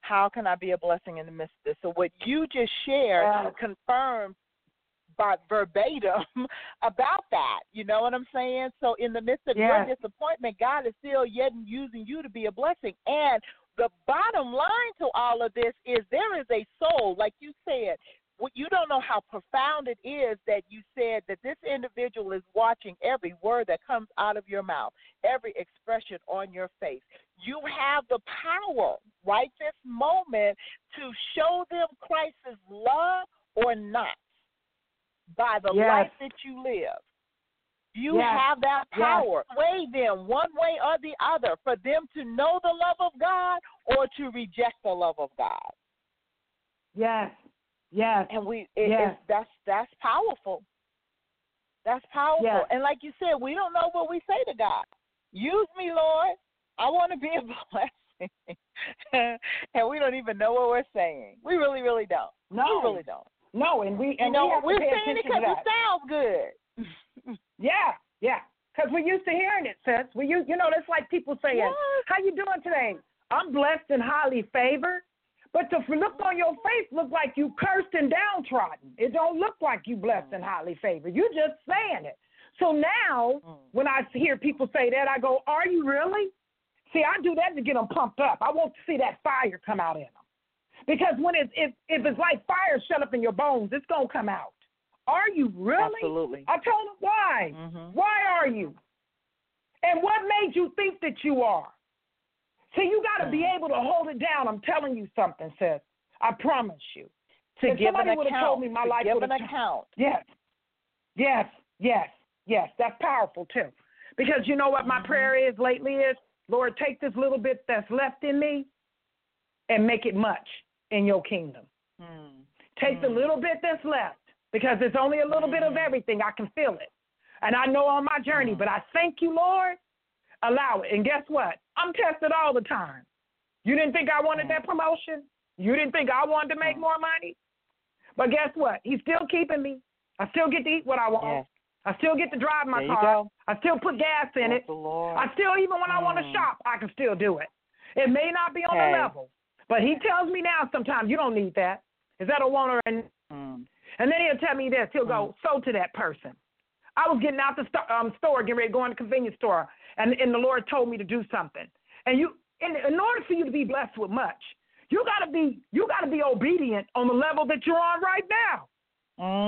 How can I be a blessing in the midst of this? So what you just shared Yes. confirmed by verbatim about that. You know what I'm saying? So in the midst of Yes. your disappointment, God is still yet using you to be a blessing. And the bottom line to all of this is there is a soul, like you said. You don't know how profound it is that you said that this individual is watching every word that comes out of your mouth, every expression on your face. You have the power right this moment to show them Christ's love or not by the Yes. life that you live. You Yes. have that Yes. power. Sway them one way or the other for them to know the love of God or to reject the love of God. Yes. Yes. And we it, Yes. that's that's powerful. That's powerful. Yes. And like you said, we don't know what we say to God. Use me, Lord. I want to be a blessing. and we don't even know what we're saying. We really, really don't. No. We really don't. No, and we You and know, we we're saying it because it sounds good. Yeah, yeah. Because we're used to hearing it, sis. We you you know, that's like people saying, Yes. "How you doing today?" I'm blessed and highly favored. But the look on your face look like you cursed and downtrodden. It don't look like you blessed and highly favored. You just saying it. So now, Mm. when I hear people say that, I go, "Are you really?" See, I do that to get them pumped up. I want to see that fire come out in them. Because when it's if if it's like fire shut up in your bones, it's gonna come out. Are you really? Absolutely. I told him why. Mhm. Why are you? And what made you think that you are? See, you got to be Mm. able to hold it down. I'm telling you something, sis. I promise you. To If give an somebody would've told me my to life would've an t- account. Yes, yes, yes, yes. That's powerful too. Because you know what my Mhm. prayer is lately is, Lord, take this little bit that's left in me and make it much in your kingdom. Mm. Take the Mm. little bit that's left because it's only a little bit of everything. I can feel it. And I know on my journey, Mhm. but I thank you, Lord. Allow it. And guess what? I'm tested all the time. You didn't think I wanted that promotion? You didn't think I wanted to make Mhm. more money? But guess what? He's still keeping me. I still get to eat what I want. I still get to drive my car. go. I still put gas in Bless it. I still, even when I want to Mm. shop, I can still do it. It may not be on Hey. the level, but he tells me now sometimes you don't need that. Is that a want or a Mm. And then he'll tell me this. He'll go, sow to that person. I was getting out the sto- um, store, getting ready to go in the convenience store, and, and the Lord told me to do something. And you, in, in order for you to be blessed with much, You gotta be you gotta be obedient on the level that you're on right now.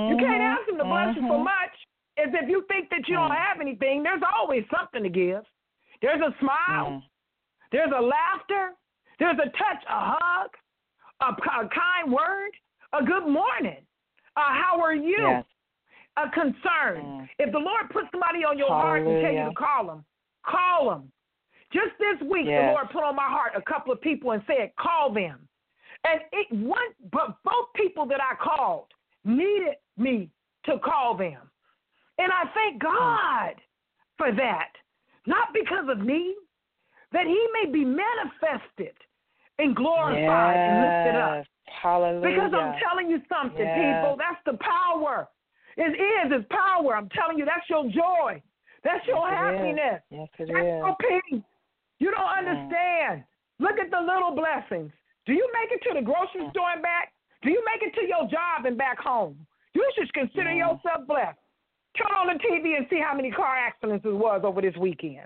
You can't ask him to bless you for Mhm. much. As if you think that you don't Mm. have anything, there's always something to give. There's a smile, Mm. there's a laughter, there's a touch, a hug, a, a kind word, a good morning. Uh, how are you? Yes. A concern. Mm. If the Lord puts somebody on your heart and tell you to call them, call them. Just this week, the Lord put on my heart a couple of people and said, call them. And it one, but both people that I called needed me to call them. And I thank God for that. Not because of me, that he may be manifested and glorified and lifted up. Hallelujah. Because I'm telling you something, Yes. people. That's the power. It is. It's power. I'm telling you, that's your joy. That's your Yes, it is. happiness. Yes, it That's is. your peace. You don't understand. Look at the little blessings. Do you make it to the grocery store and back? Do you make it to your job and back home? You should consider yourself blessed. Turn on the TV and see how many car accidents there was over this weekend.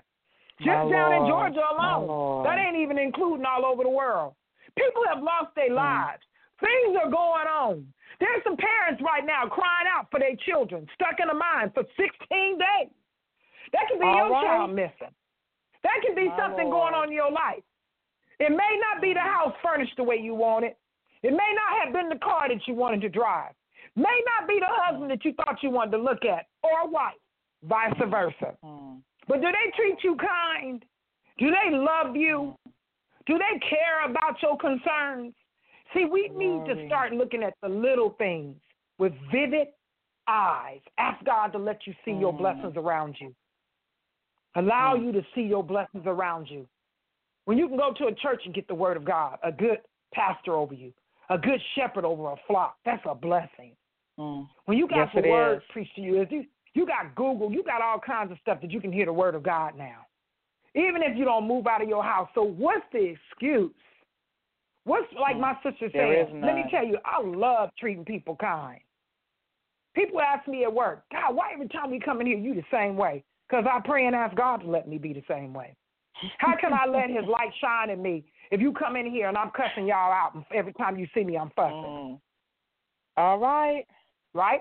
Just My down in Georgia alone. That ain't even including all over the world. People have lost their Mm. lives. Things are going on. There's some parents right now crying out for their children, stuck in a mine for 16 days. That could be All your right. child missing. That could be My something Lord. going on in your life. It may not be the mm-hmm. house furnished the way you want it. It may not have been the car that you wanted to drive. May not be the mm-hmm. husband that you thought you wanted to look at or wife, vice versa. Mm. But do they treat you kind? Do they love you? Do they care about your concerns? See, we need to start looking at the little things with vivid eyes. Ask God to let you see your Mm. blessings around you. Allow Mm. you to see your blessings around you. When you can go to a church and get the word of God, a good pastor over you, a good shepherd over a flock, that's a blessing. Mm. When you got Yes, the word is. preached to you, you you got Google, you got all kinds of stuff that you can hear the word of God now. Even if you don't move out of your house. So what's the excuse? What's like my sister Mm. Said, let me tell you, I love treating people kind. People ask me at work, God, why every time we come in here you the same way? Because I pray and ask God to let me be the same way. How can I let his light shine in me if you come in here and I'm cussing y'all out and every time you see me I'm fussing? Mm. All right. Right?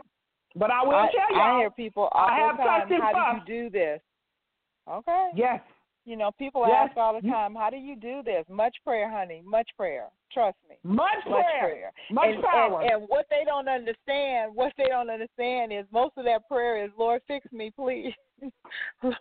But I will I, tell I y'all. hear people all I the have time. How fussed. do you do this? Okay. Yes. You know, people Yes, ask all the time, "How do you do this?" Much prayer, honey. Much prayer. Trust me. Much Much prayer. prayer. Much and, power. And, and what they don't understand, what they don't understand is most of that prayer is, "Lord, fix me, please."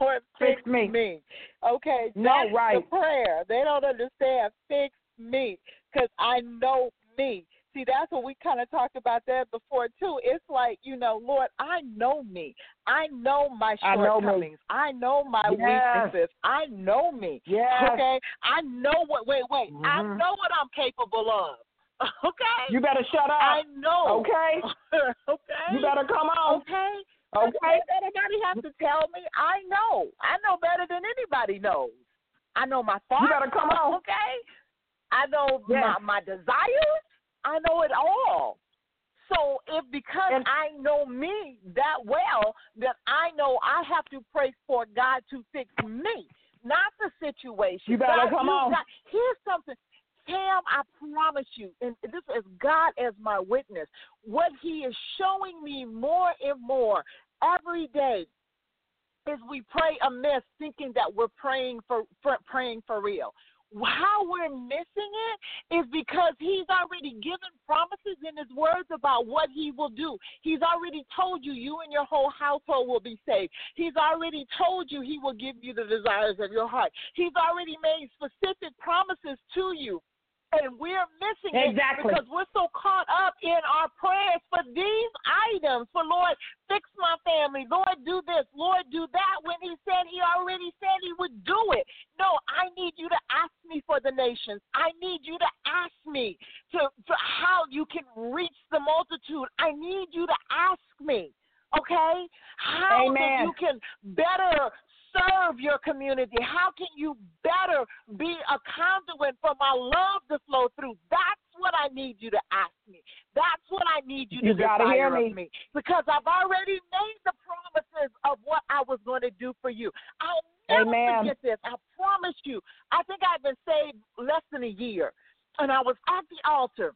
Lord, fix, Fix me. Okay, No, right. the prayer. They don't understand. Fix me, because I know me. See, that's what we kind of talked about that before too. It's like you know, Lord, I know me. I know my I know shortcomings. I know my Yes. weaknesses. I know me. Yes. Okay, I know what. Wait, wait. I Mhm. know what I'm capable of. Okay. You better shut up. I know. Okay. okay. You better come on. Okay. Okay. Anybody have to tell me? I know. I know better than anybody knows. I know my thoughts. You better come on. Okay. I know Yes. my my desires. I know it all. So if because And- I know me that well, that I know I have to pray for God to fix me, not the situation. You better God, come you on. got- here's something. Tam, I promise you, and this is God as my witness, what He is showing me more and more every day is we pray amiss, thinking that we're praying for, for praying for real. How we're missing it is because he's already given promises in his words about what he will do. He's already told you you and your whole household will be saved. He's already told you he will give you the desires of your heart. He's already made specific promises to you. And we're missing Exactly. it because we're so caught up in our prayers for these items. For Lord, fix my family. Lord, do this. Lord, do that. When He said He already said He would do it. No, I need you to ask me for the nations. I need you to ask me to, to how you can reach the multitude. I need you to ask me. Okay? How that you can better serve your community? How can you better be a conduit for my love to flow through? That's what I need you to ask me. That's what I need you, You to gotta hear desire me. me. Because I've already made the promises of what I was going to do for you. I'll never Amen. forget this. I promise you. I think I've been saved less than a year. and I was at the altar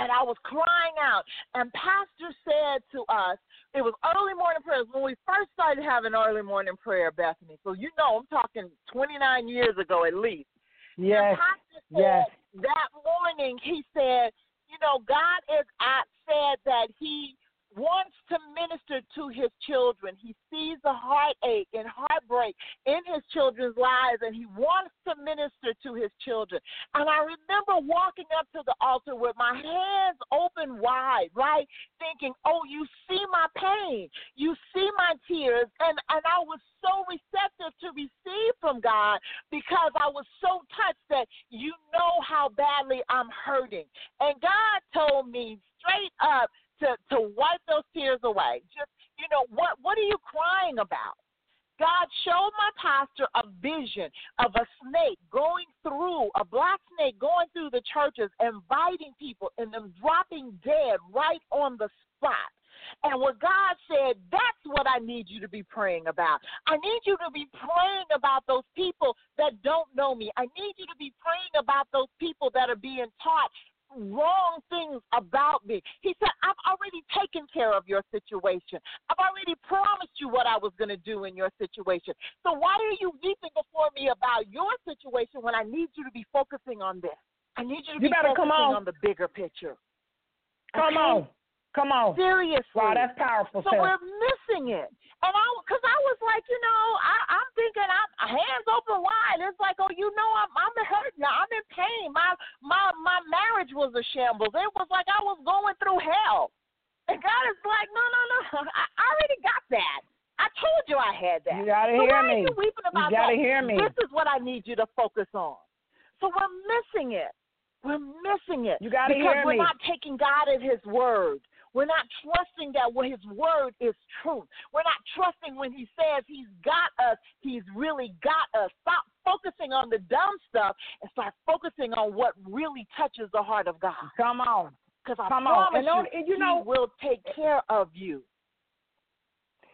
and I was crying out. And Pastor said to us, it was early morning prayers when we first started having early morning prayer, Bethany. So you know, I'm talking 29 years ago at least. Yes. And Pastor said yes. that morning, he said, you know, God is at, said that he wants to minister to his children. He sees the heartache and heartbreak in his children's lives, and he wants to minister to his children. And I remember walking up to the altar with my hands open wide, right? Thinking, oh, you see my pain, you see my tears. And, and I was so receptive to receive from God because I was so touched that you know how badly I'm hurting. And God told me straight up to, to wipe those tears away. Just, you know, what, what are you crying about? God showed my pastor a vision of a snake going through, a black snake going through the churches, and biting people and them dropping dead right on the spot. And what God said, that's what I need you to be praying about. I need you to be praying about those people that don't know me. I need you to be praying about those people that are being taught wrong things about me. He said, I've already taken care of your situation. I've already promised you what I was going to do in your situation. So why are you weeping before me about your situation when I need you to be focusing on this? I need you to You be focusing on. on the bigger picture. Come Okay? on. Come on. Seriously. Wow, that's powerful, So we're missing it. And I, because I was like, you know, I, I'm thinking, I'm hands open wide. It's like, oh, you know, I'm, I'm hurt now. I'm in pain. My, my, my marriage was a shambles. It was like I was going through hell. And God is like, no, no, no. I I already got that. I told you I had that. You gotta so hear why me. are you weeping about You gotta that? hear me. This is what I need you to focus on. So we're missing it. We're missing it. You gotta because hear we're not taking God at His word. We're not trusting that what His word is truth. We're not trusting when He says He's got us, He's really got us. Stop focusing on the dumb stuff and start focusing on what really touches the heart of God. Come on. Because I Come on. promise And don't- you, and you He know- will take care of you.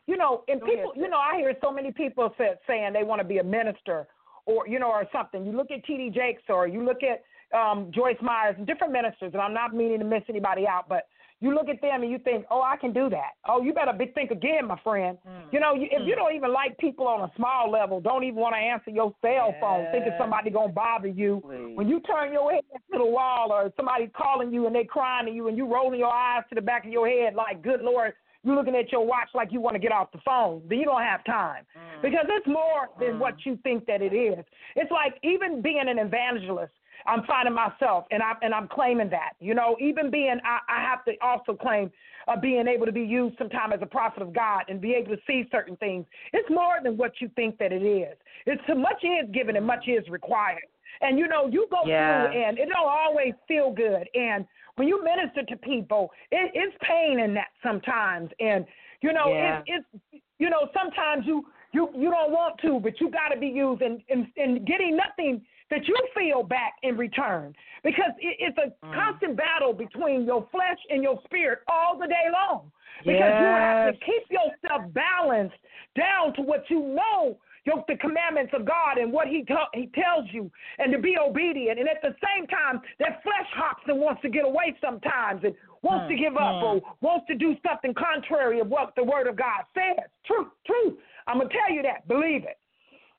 You know, and Go people, ahead, you know, I hear so many people say, saying they want to be a minister or, you know, or something. You look at T.D. Jakes or you look at um, Joyce Myers and different ministers, and I'm not meaning to miss anybody out, but you look at them and you think, oh, I can do that. Oh, you better be, think again, my friend. Mm. You know, you, if you don't even like people on a small level, don't even want to answer your cell phone, thinking Yes. somebody going to bother you. Please. When you turn your head to the wall or somebody calling you and they're crying to you and you rolling your eyes to the back of your head like, good Lord, you're looking at your watch like you want to get off the phone, then you don't have time. Mm. Because it's more than what you think that it is. It's like even being an evangelist, I'm finding myself and I'm and I'm claiming that. You know, even being I, I have to also claim uh, being able to be used sometime as a prophet of God and be able to see certain things. It's more than what you think that it is. It's so much is given and much is required. And you know, you go Yeah. through and it don't always feel good. And when you minister to people, it, it's pain in that sometimes. And you know, Yeah. it's it's you know, sometimes you you you don't want to, but you got to be used and, and and getting nothing that you feel back in return because it, it's a Mm. constant battle between your flesh and your spirit all the day long. Because you have to keep yourself balanced down to what you know your, the commandments of God and what he, t- he tells you and to be obedient. And at the same time, that flesh hops and wants to get away sometimes and wants to Hmm, give up or wants to do something contrary of what the word of God says. Truth, truth. I'm going to tell you that. Believe it.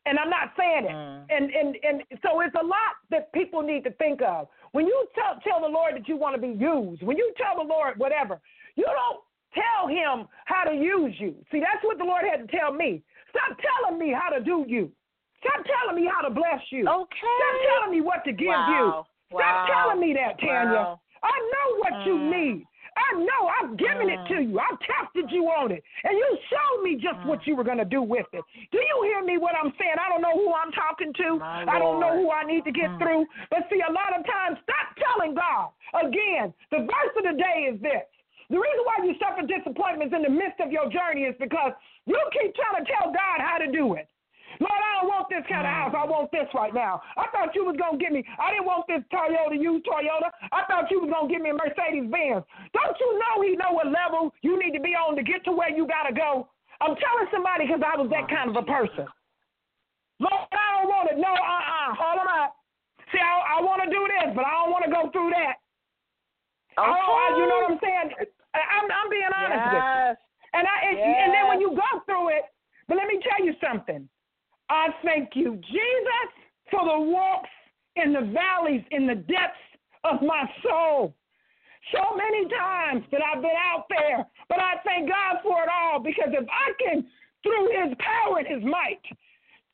And I'm not saying it. Mm. And, and, and so it's a lot that people need to think of. When you tell, tell the Lord that you want to be used, when you tell the Lord whatever, you don't tell him how to use you. See, that's what the Lord had to tell me. Stop telling me how to do you. Stop telling me how to bless you. Okay. Stop telling me what to give you. Stop Wow. telling me that, Tanya. Wow. I know what you Mm. need. I know I've given it to you. I've tested you on it. And you showed me just what Mm. you were going to do with it. Do you hear me what I'm saying? I don't know who I'm talking to. I don't know who I need to get Mm. through. But see, a lot of times, stop telling God. Again, the verse of the day is this. The reason why you suffer disappointments in the midst of your journey is because you keep trying to tell God how to do it. Lord, I don't want this kind of house. I want this right now. I thought you was gonna give me. I didn't want this Toyota, used Toyota. I thought you was gonna give me a Mercedes Benz. Don't you know He know what level you need to be on to get to where you gotta go? I'm telling somebody because I was that kind of a person. Lord, I don't want it. No, uh, uh hold on up. See, I, I want to do this, but I don't want to go through that. Okay. Oh, you know what I'm saying? I'm, I'm being honest with you. yes. And I and, and then when you go through it, but let me tell you something. I thank you, Jesus, for the walks in the valleys, in the depths of my soul. So many times that I've been out there, but I thank God for it all because if I can, through His power and His might,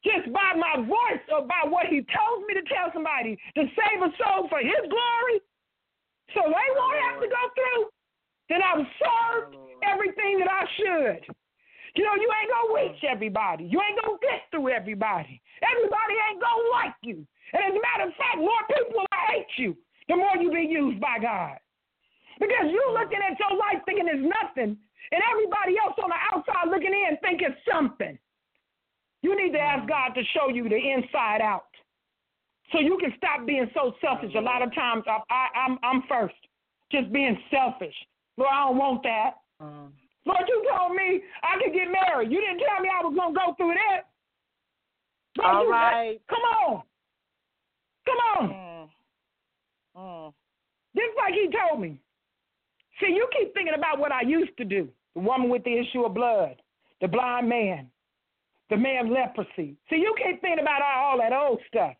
just by my voice or by what He tells me to tell somebody to save a soul for His glory, so they won't have to go through, then I've served everything that I should. You know, you ain't gonna reach everybody. You ain't gonna get through everybody. Everybody ain't gonna like you. And as a matter of fact, more people will hate you the more you be used by God. Because you looking at your life thinking it's nothing, and everybody else on the outside looking in thinking it's something. You need to ask God to show you the inside out. So you can stop being so selfish. A lot of times I, I, I'm I'm first, just being selfish. Lord, I don't want that. Mm. Lord, you told me I could get married. You didn't tell me I was gonna go through that. Lord, All right. Come on. Come on. Mm. Mm. Just like he told me. See, you keep thinking about what I used to do. The woman with the issue of blood, the blind man, the man with leprosy. See, you keep thinking about all, that old stuff.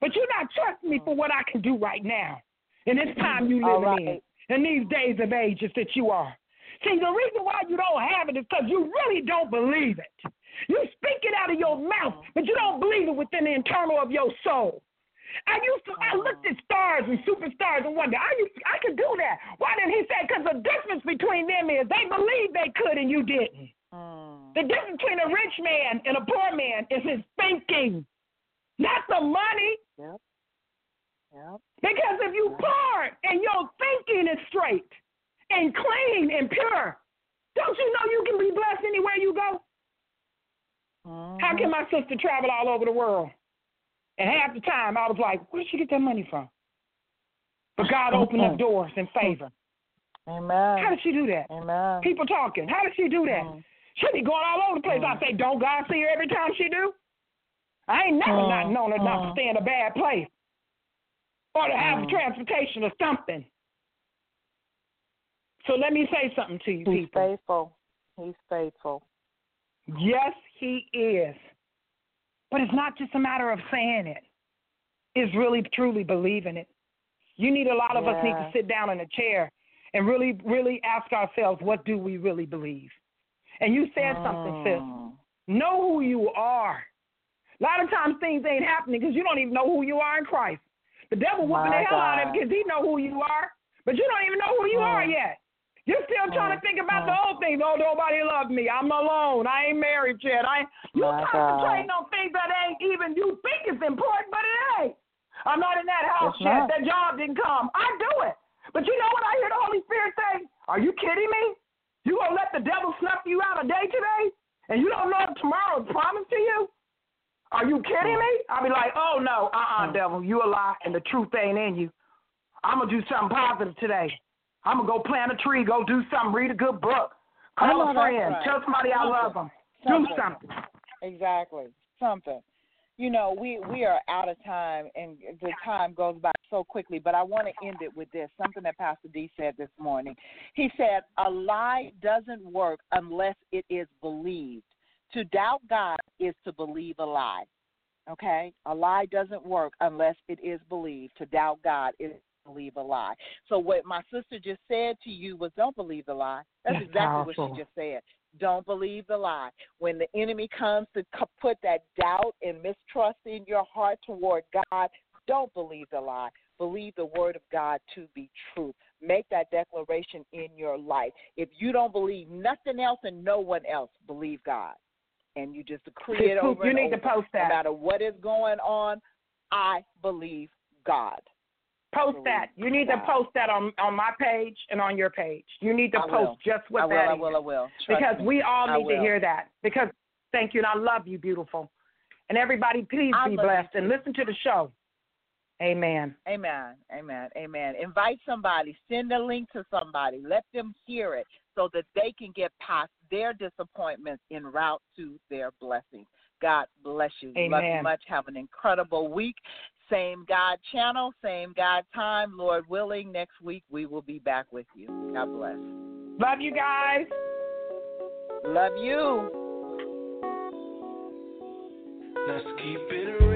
But you're not trusting me for what I can do right now. In this time you live right. in, in these days of ages that you are. See, the reason why you don't have it is because you really don't believe it. You speak it out of your mouth, but you don't believe it within the internal of your soul. I used to, I looked at stars and superstars and wonder, I used, I could do that. Why didn't he say? Because the difference between them is they believed they could and you didn't. Mm. The difference between a rich man and a poor man is his thinking, not the money. Yep. Yep. Because if you poor and your thinking is straight and clean and pure, don't you know you can be blessed anywhere you go? Mhm. How can my sister travel all over the world? And half the time I was like, where did she get that money from? But God opened up doors in favor. Amen. How did she do that? Amen. People talking. How did she do that? Mm. She be going all over the place. I say, don't God see her every time she do? I ain't never Mm, not known her not to mm. stay in a bad place or to have Mm. transportation or something. So let me say something to you, people. He's people. faithful. He's faithful. Yes, he is. But it's not just a matter of saying it. It's really truly believing it. You need a lot of us need to sit down in a chair and really, really ask ourselves, what do we really believe? And you said something, sis. Mm. Know who you are. A lot of times things ain't happening because you don't even know who you are in Christ. The devil whooping My the hell out of him because he know who you are, but you don't even know who you Mm. are yet. You're still trying to Mm. think about the Mm. old things. Oh, nobody loved me. I'm alone. I ain't married yet. I you concentrating on things that ain't even you think is important, but it ain't. I'm not in that house It's yet. not. That job didn't come. I do it. But you know what I hear the Holy Spirit say? Are you kidding me? You gonna let the devil snuff you out a day today? And you don't know if tomorrow is promised to you? Are you kidding me? I'll be like, oh no, uh uh Mm. devil, you a lie and the truth ain't in you. I'm gonna do something positive today. I'm gonna go plant a tree, go do something, read a good book, call a friend, right. tell somebody I love them, do something. Exactly. Something. You know, we we are out of time, and the time goes by so quickly. But I want to end it with this: something that Pastor D said this morning. He said, "A lie doesn't work unless it is believed. To doubt God is to believe a lie. Okay, a lie doesn't work unless it is believed. To doubt God is believe a lie. So what my sister just said to you was, don't believe the lie. That's, That's exactly what she just said. Don't believe the lie. When the enemy comes to put that doubt and mistrust in your heart toward God, don't believe the lie. Believe the word of God to be true. Make that declaration in your life. If you don't believe nothing else and no one else, believe God. And you just decree it over you need to post that. No matter what is going on, I believe God. Post that. You need to post that on on my page and on your page. You need to I post will. just what I will, that I is. will, I will. Trust because me. we all need to hear that. Because thank you, and I love you, beautiful. And everybody, please I be you blessed and listen to the show. Amen. Amen. Amen. Amen. Invite somebody. Send a link to somebody. Let them hear it so that they can get past their disappointments en route to their blessings. God bless you. Love you much. Have an incredible week. Same God channel, same God time. Lord willing, next week we will be back with you. God bless. Love you guys. Love you. Let's keep it